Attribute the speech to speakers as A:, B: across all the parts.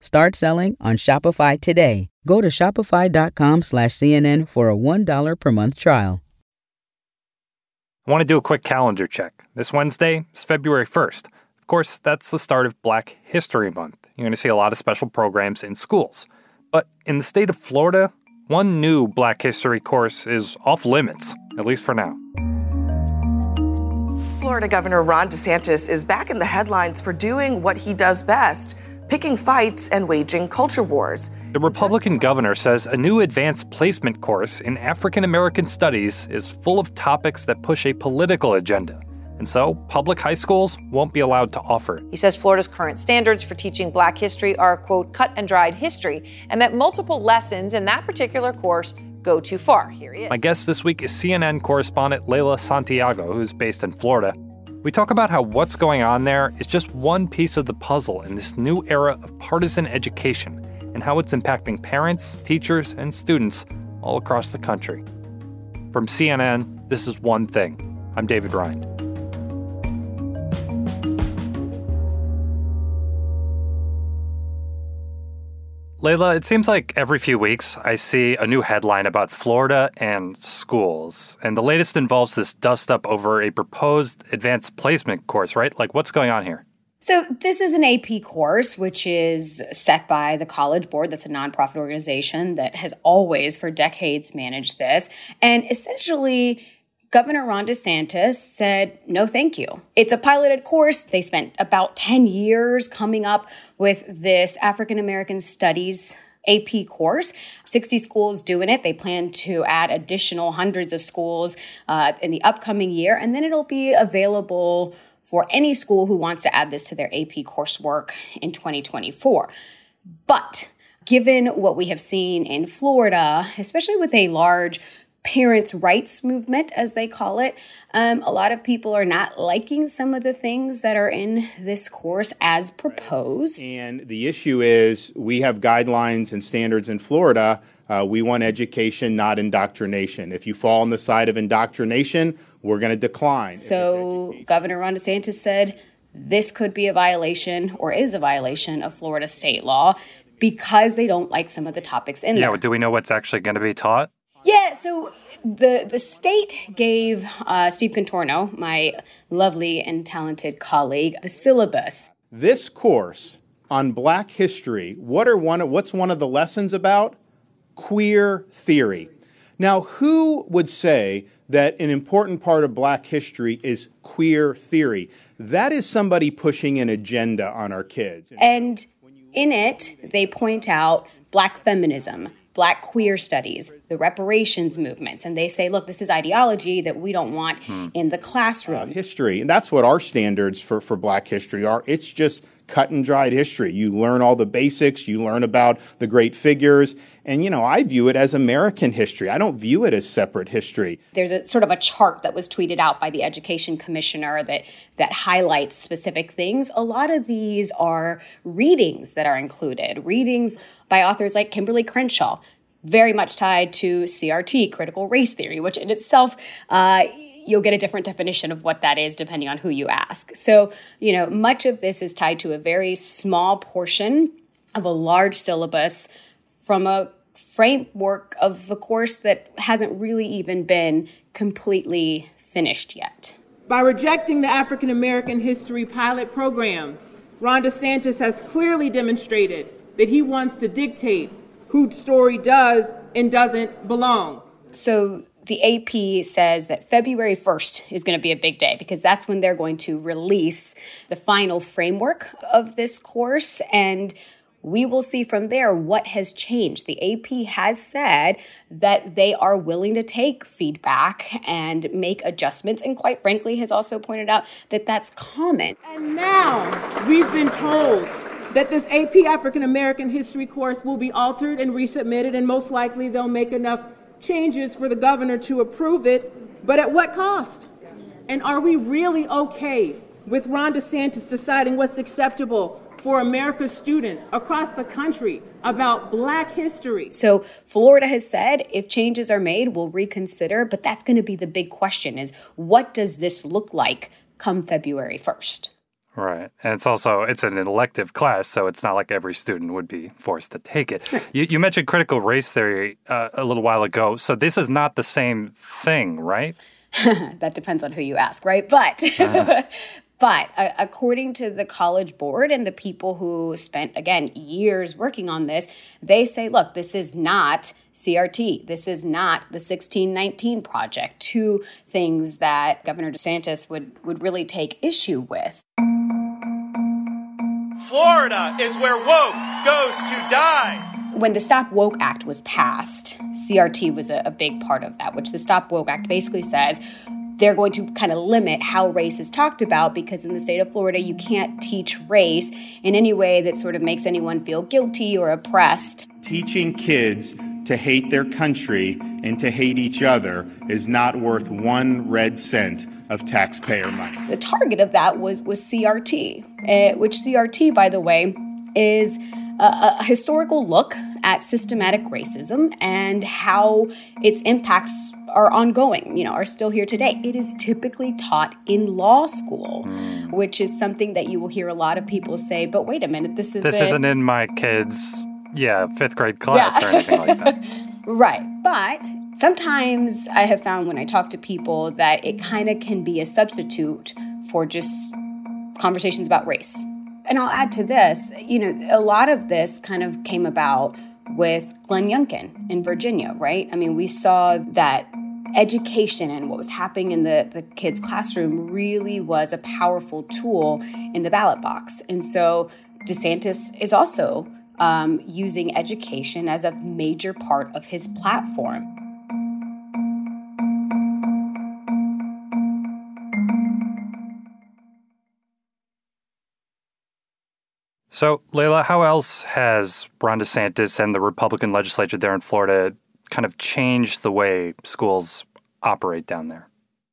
A: Start selling on Shopify today. Go to shopify.com slash CNN for a $1 per month trial.
B: I want to do a quick calendar check. This Wednesday is February 1st. Of course, that's the start of Black History Month. You're going to see a lot of special programs in schools. But in the state of Florida, one new Black History course is off limits, at least for now.
C: Florida Governor Ron DeSantis is back in the headlines for doing what he does best picking fights and waging culture wars.
B: The Republican governor says a new advanced placement course in African American studies is full of topics that push a political agenda. And so, public high schools won't be allowed to offer.
D: He says Florida's current standards for teaching black history are, quote, cut and dried history, and that multiple lessons in that particular course go too far. Here he is.
B: My guest this week is CNN correspondent Leyla Santiago, who's based in Florida. We talk about how what's going on there is just one piece of the puzzle in this new era of partisan education and how it's impacting parents, teachers, and students all across the country. From CNN, this is One Thing. I'm David Rind. Leyla, it seems like every few weeks I see a new headline about Florida and schools. And the latest involves this dust up over a proposed advanced placement course, right? Like, what's going on here?
E: So, this is an AP course, which is set by the College Board. That's a nonprofit organization that has always, for decades, managed this. And essentially, Governor Ron DeSantis said, no, thank you. It's a piloted course. They spent about 10 years coming up with this African American Studies AP course. 60 schools doing it. They plan to add additional hundreds of schools uh, in the upcoming year, and then it'll be available for any school who wants to add this to their AP coursework in 2024. But given what we have seen in Florida, especially with a large parents' rights movement, as they call it. Um, a lot of people are not liking some of the things that are in this course as proposed.
F: And the issue is we have guidelines and standards in Florida. Uh, we want education, not indoctrination. If you fall on the side of indoctrination, we're going to decline.
E: So, Governor Ron DeSantis said this could be a violation or is a violation of Florida state law because they don't like some of the topics in
B: yeah,
E: there.
B: Yeah, do we know what's actually going to be taught?
E: Yeah, so the the state gave uh, Steve Contorno, my lovely and talented colleague, the syllabus.
F: This course on Black history, what are one? What's one of the lessons about? Queer theory. Now, who would say that an important part of Black history is queer theory? That is somebody pushing an agenda on our kids.
E: And in it, they point out Black feminism black queer studies, the reparations movements, and they say, look, this is ideology that we don't want hmm. in the classroom. Uh,
F: history, and that's what our standards for, for black history are. It's just cut and dried history. You learn all the basics, you learn about the great figures, and you know, I view it as American history. I don't view it as separate history.
E: There's a sort of a chart that was tweeted out by the education commissioner that that highlights specific things. A lot of these are readings that are included. Readings by authors like Kimberly Crenshaw, very much tied to CRT, critical race theory, which in itself uh, you'll get a different definition of what that is depending on who you ask. So, you know, much of this is tied to a very small portion of a large syllabus from a framework of the course that hasn't really even been completely finished yet.
G: By rejecting the African American History Pilot Program, Ron DeSantis has clearly demonstrated that he wants to dictate whose story does and doesn't belong.
E: So the AP says that February 1st is going to be a big day because that's when they're going to release the final framework of this course. And we will see from there what has changed. The AP has said that they are willing to take feedback and make adjustments, and quite frankly, has also pointed out that that's common.
G: And now we've been told that this AP African American history course will be altered and resubmitted, and most likely they'll make enough changes for the governor to approve it, but at what cost? And are we really okay with Ron DeSantis deciding what's acceptable for America's students across the country about black history?
E: So Florida has said if changes are made, we'll reconsider, but that's going to be the big question is what does this look like come February 1st?
B: Right. And it's also it's an elective class, so it's not like every student would be forced to take it. You, you mentioned critical race theory uh, a little while ago, so this is not the same thing, right?
E: that depends on who you ask, right? But uh. But uh, according to the College Board and the people who spent, again, years working on this, they say, look, this is not CRT. This is not the 1619 project, two things that Governor DeSantis would, would really take issue with.
H: Florida is where woke goes to die
E: when the Stop Woke Act was passed, CRT was a, a, big part of that, which the Stop Woke Act basically says they're going to kind of limit how race is talked about because in the state of Florida, you can't teach race in any way that sort of makes anyone feel guilty or oppressed.
F: Teaching kids to hate their country and to hate each other is not worth one red cent of taxpayer money.
E: The target of that was, was CRT, uh, eh, which CRT, by the way, is a, a historical look at systematic racism and how its impacts are ongoing, you know, are still here today. It is typically taught in law school, mm. which is something that you will hear a lot of people say, but wait a minute, this is
B: This isn't in my kids' yeah, mm-hmm. 5th grade class yeah. or anything like that.
E: right. But sometimes I have found when I talk to people that it kind of can be a substitute for just conversations about race. And I'll add to this, you know, a lot of this kind of came about with Glenn Youngkin in Virginia, right? I mean, we saw that education and what was happening in the, the kids' classroom really was a powerful tool in the ballot box. And so DeSantis is also um, using education as a major part of his platform.
B: So, Leyla, how else has Ron DeSantis and the Republican legislature there in Florida kind of changed the way schools operate down there?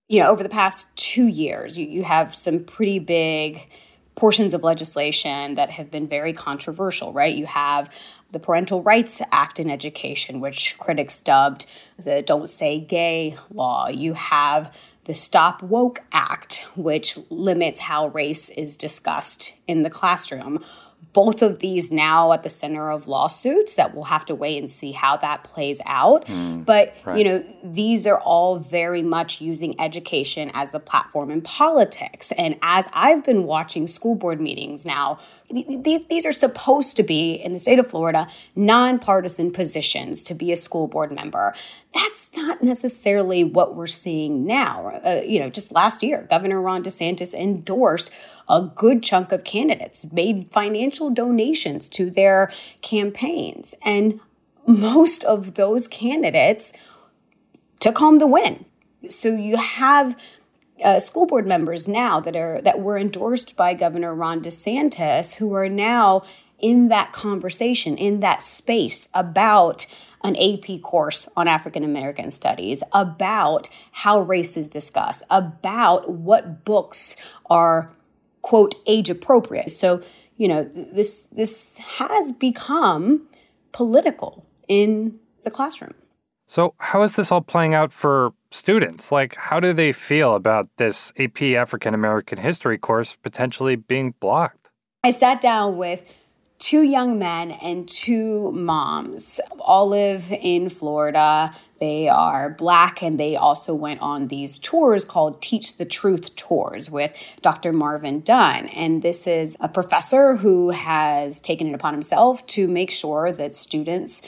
E: You know, over the past two years, you, you have some pretty big portions of legislation that have been very controversial, right? You have the Parental Rights Act in education, which critics dubbed the Don't Say Gay law. You have the Stop Woke Act, which limits how race is discussed in the classroom both of these now at the center of lawsuits that we'll have to wait and see how that plays out. Mm, but, right. you know, these are all very much using education as the platform in politics. And as I've been watching school board meetings now, these are supposed to be, in the state of Florida, nonpartisan positions to be a school board member. That's not necessarily what we're seeing now. Uh, you know, just last year, Governor Ron DeSantis endorsed a good chunk of candidates, made financial donations to their campaigns. And most of those candidates took home the win. So you have uh, school board members now that are that were endorsed by Governor Ron DeSantis who are now in that conversation, in that space about an AP course on African American studies, about how race is discussed, about what books are quote age appropriate. So, you know, this this has become political in the classroom.
B: So, how is this all playing out for students? Like, how do they feel about this AP African American history course potentially being blocked?
E: I sat down with two young men and two moms all live in Florida. They are black and they also went on these tours called Teach the Truth tours with Dr. Marvin Dunn. And this is a professor who has taken it upon himself to make sure that students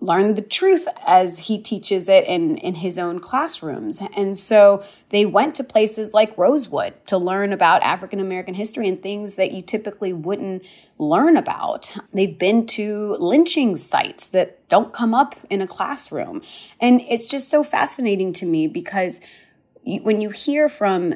E: learn the truth as he teaches it in, in his own classrooms. And so they went to places like Rosewood to learn about African American history and things that you typically wouldn't learn about. They've been to lynching sites that don't come up in a classroom. And it's just so fascinating to me because when you hear from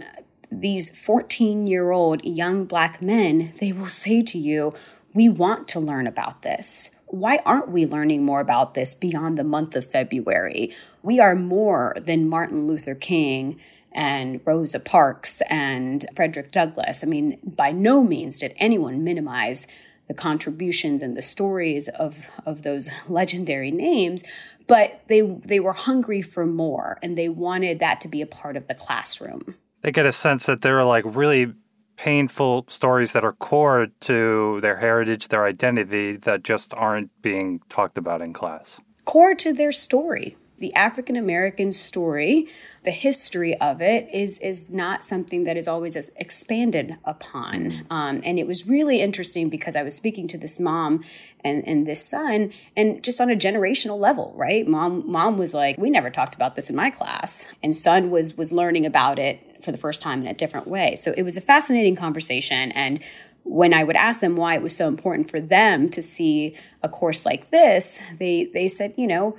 E: these 14 year old young black men, they will say to you, We want to learn about this why aren't we learning more about this beyond the month of February? We are more than Martin Luther King and Rosa Parks and Frederick Douglass. I mean, by no means did anyone minimize the contributions and the stories of, of those legendary names, but they they were hungry for more and they wanted that to be a part of the classroom.
B: They get a sense that there are like really painful stories that are core to their heritage, their identity, that just aren't being talked about in class.
E: Core to their story. The African American story, the history of it, is is not something that is always expanded upon. Um, and it was really interesting because I was speaking to this mom and, and this son, and just on a generational level, right? Mom mom was like, "We never talked about this in my class," and son was was learning about it for the first time in a different way. So it was a fascinating conversation. And when I would ask them why it was so important for them to see a course like this, they they said, you know,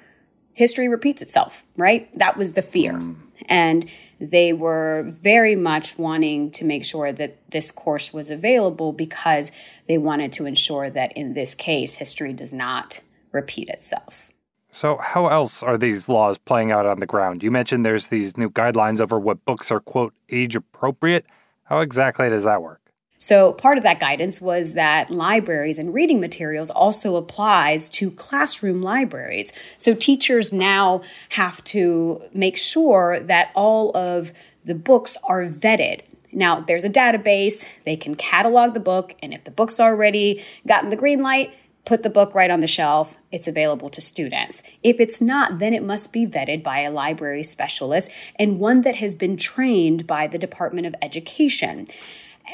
E: history repeats itself, right? That was the fear. Mm. And they were very much wanting to make sure that this course was available because they wanted to ensure that in this case, history does not repeat itself.
B: So, how else are these laws playing out on the ground? You mentioned there's these new guidelines over what books are, quote, age appropriate. How exactly does that work?
E: So, part of that guidance was that libraries and reading materials also applies to classroom libraries. So, teachers now have to make sure that all of the books are vetted. Now, there's a database, they can catalog the book, and if the book's already gotten the green light, put the book right on the shelf. It's available to students. If it's not, then it must be vetted by a library specialist and one that has been trained by the Department of Education.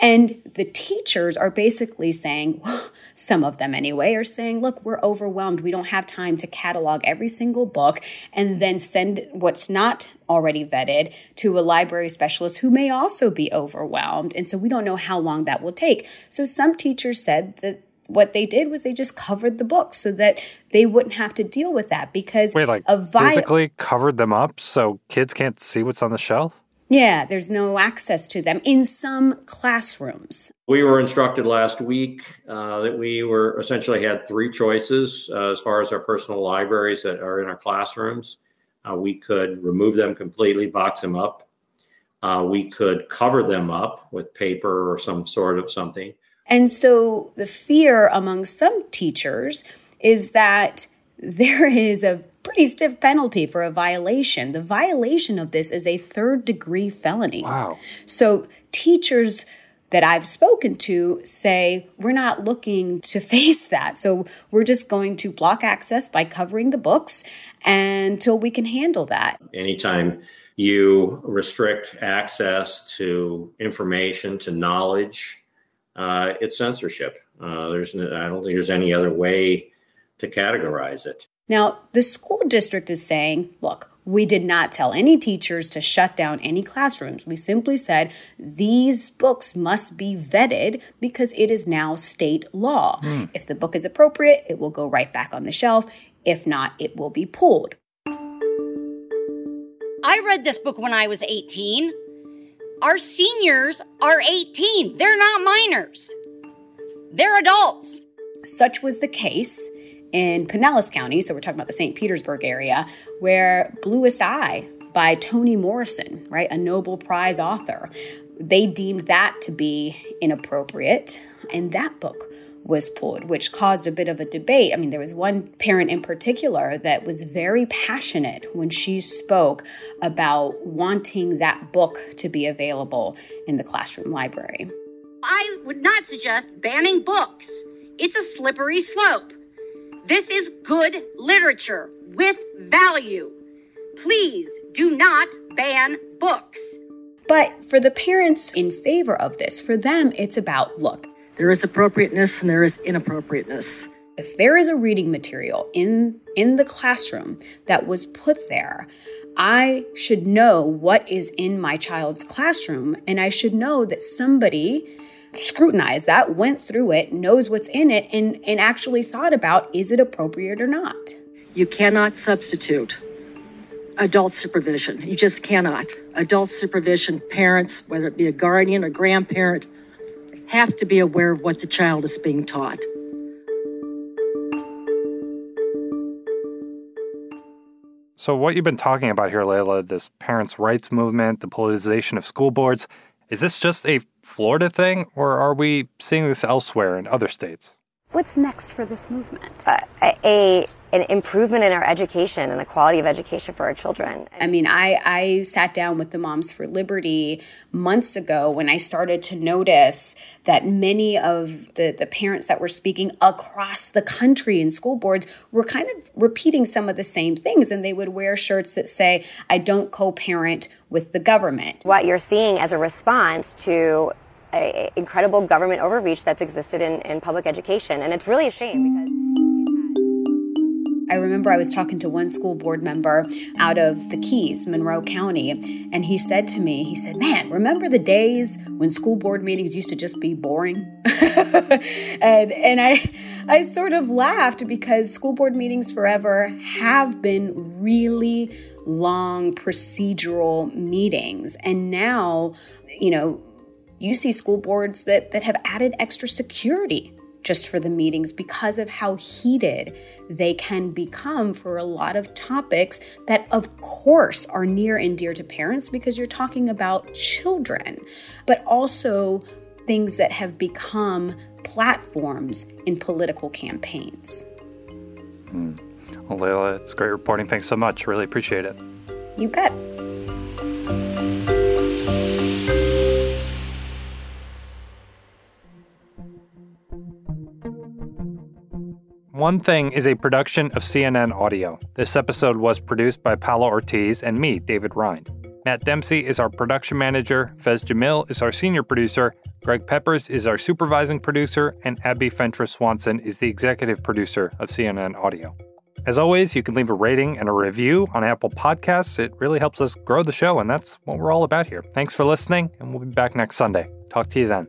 E: And the teachers are basically saying, some of them anyway, are saying, look, we're overwhelmed. We don't have time to catalog every single book and then send what's not already vetted to a library specialist who may also be overwhelmed. And so we don't know how long that will take. So some teachers said that what they did was they just covered the books so that they wouldn't have to deal with that because
B: Wait, like a vi- physically covered them up so kids can't see what's on the shelf?
E: Yeah, there's no access to them in some classrooms.
I: We were instructed last week uh, that we were essentially had three choices uh, as far as our personal libraries that are in our classrooms. Uh, we could remove them completely, box them up. Uh, we could cover them up with paper or some sort of something
E: and so the fear among some teachers is that there is a pretty stiff penalty for a violation. The violation of this is a third degree felony.
B: Wow.
E: So teachers that I've spoken to say we're not looking to face that. So we're just going to block access by covering the books until we can handle that.
I: Anytime you restrict access to information, to knowledge, uh, it's censorship. Uh, there's, I don't think there's any other way to categorize it.
E: Now, the school district is saying, look, we did not tell any teachers to shut down any classrooms. We simply said these books must be vetted because it is now state law. Mm. If the book is appropriate, it will go right back on the shelf. If not, it will be pulled.
J: I read this book when I was 18. Our seniors are 18. They're not minors, they're adults.
E: Such was the case in Pinellas County, so we're talking about the St. Petersburg area, where Bluest Eye by Toni Morrison, right, a Nobel Prize author, they deemed that to be inappropriate. And that book was pulled, which caused a bit of a debate. I mean, there was one parent in particular that was very passionate when she spoke about wanting that book to be available in the classroom library.
J: I would not suggest banning books, it's a slippery slope. This is good literature with value. Please do not ban books.
E: But for the parents in favor of this, for them, it's about look,
K: there is appropriateness and there is inappropriateness.
E: If there is a reading material in in the classroom that was put there, I should know what is in my child's classroom and I should know that somebody scrutinized that, went through it, knows what's in it and and actually thought about is it appropriate or not.
K: You cannot substitute adult supervision. You just cannot. Adult supervision, parents, whether it be a guardian, or grandparent, have to be aware of what the child is being taught.
B: So, what you've been talking about here, Leyla, this parents' rights movement, the politicization of school boards, is this just a Florida thing, or are we seeing this elsewhere in other states?
L: What's next for this movement? Uh, a an improvement in our education and the quality of education for our children.
E: I mean, I, I sat down with the Moms for Liberty months ago when I started to notice that many of the, the parents that were speaking across the country in school boards were kind of repeating some of the same things. And they would wear shirts that say, I don't co parent with the government.
L: What you're seeing as a response to a, incredible government overreach that's existed in, in public education. And it's really a shame because.
E: I remember I was talking to one school board member out of the Keys, Monroe County, and he said to me, he said, "Man, remember the days when school board meetings used to just be boring?" and and I I sort of laughed because school board meetings forever have been really long procedural meetings. And now, you know, you see school boards that that have added extra security just for the meetings because of how heated they can become for a lot of topics that, of course, are near and dear to parents because you're talking about children, but also things that have become platforms in political campaigns.
B: Mm. Well, Leyla, it's great reporting. Thanks so much. Really appreciate it.
E: You bet.
B: One Thing is a production of CNN Audio. This episode was produced by Paolo Ortiz and me, David Rind. Matt Dempsey is our production manager, Fez Jamil is our senior producer, Greg Peppers is our supervising producer, and Abby Fentress Swanson is the executive producer of CNN Audio. As always, you can leave a rating and a review on Apple Podcasts. It really helps us grow the show, and that's what we're all about here. Thanks for listening, and we'll be back next Sunday. Talk to you then.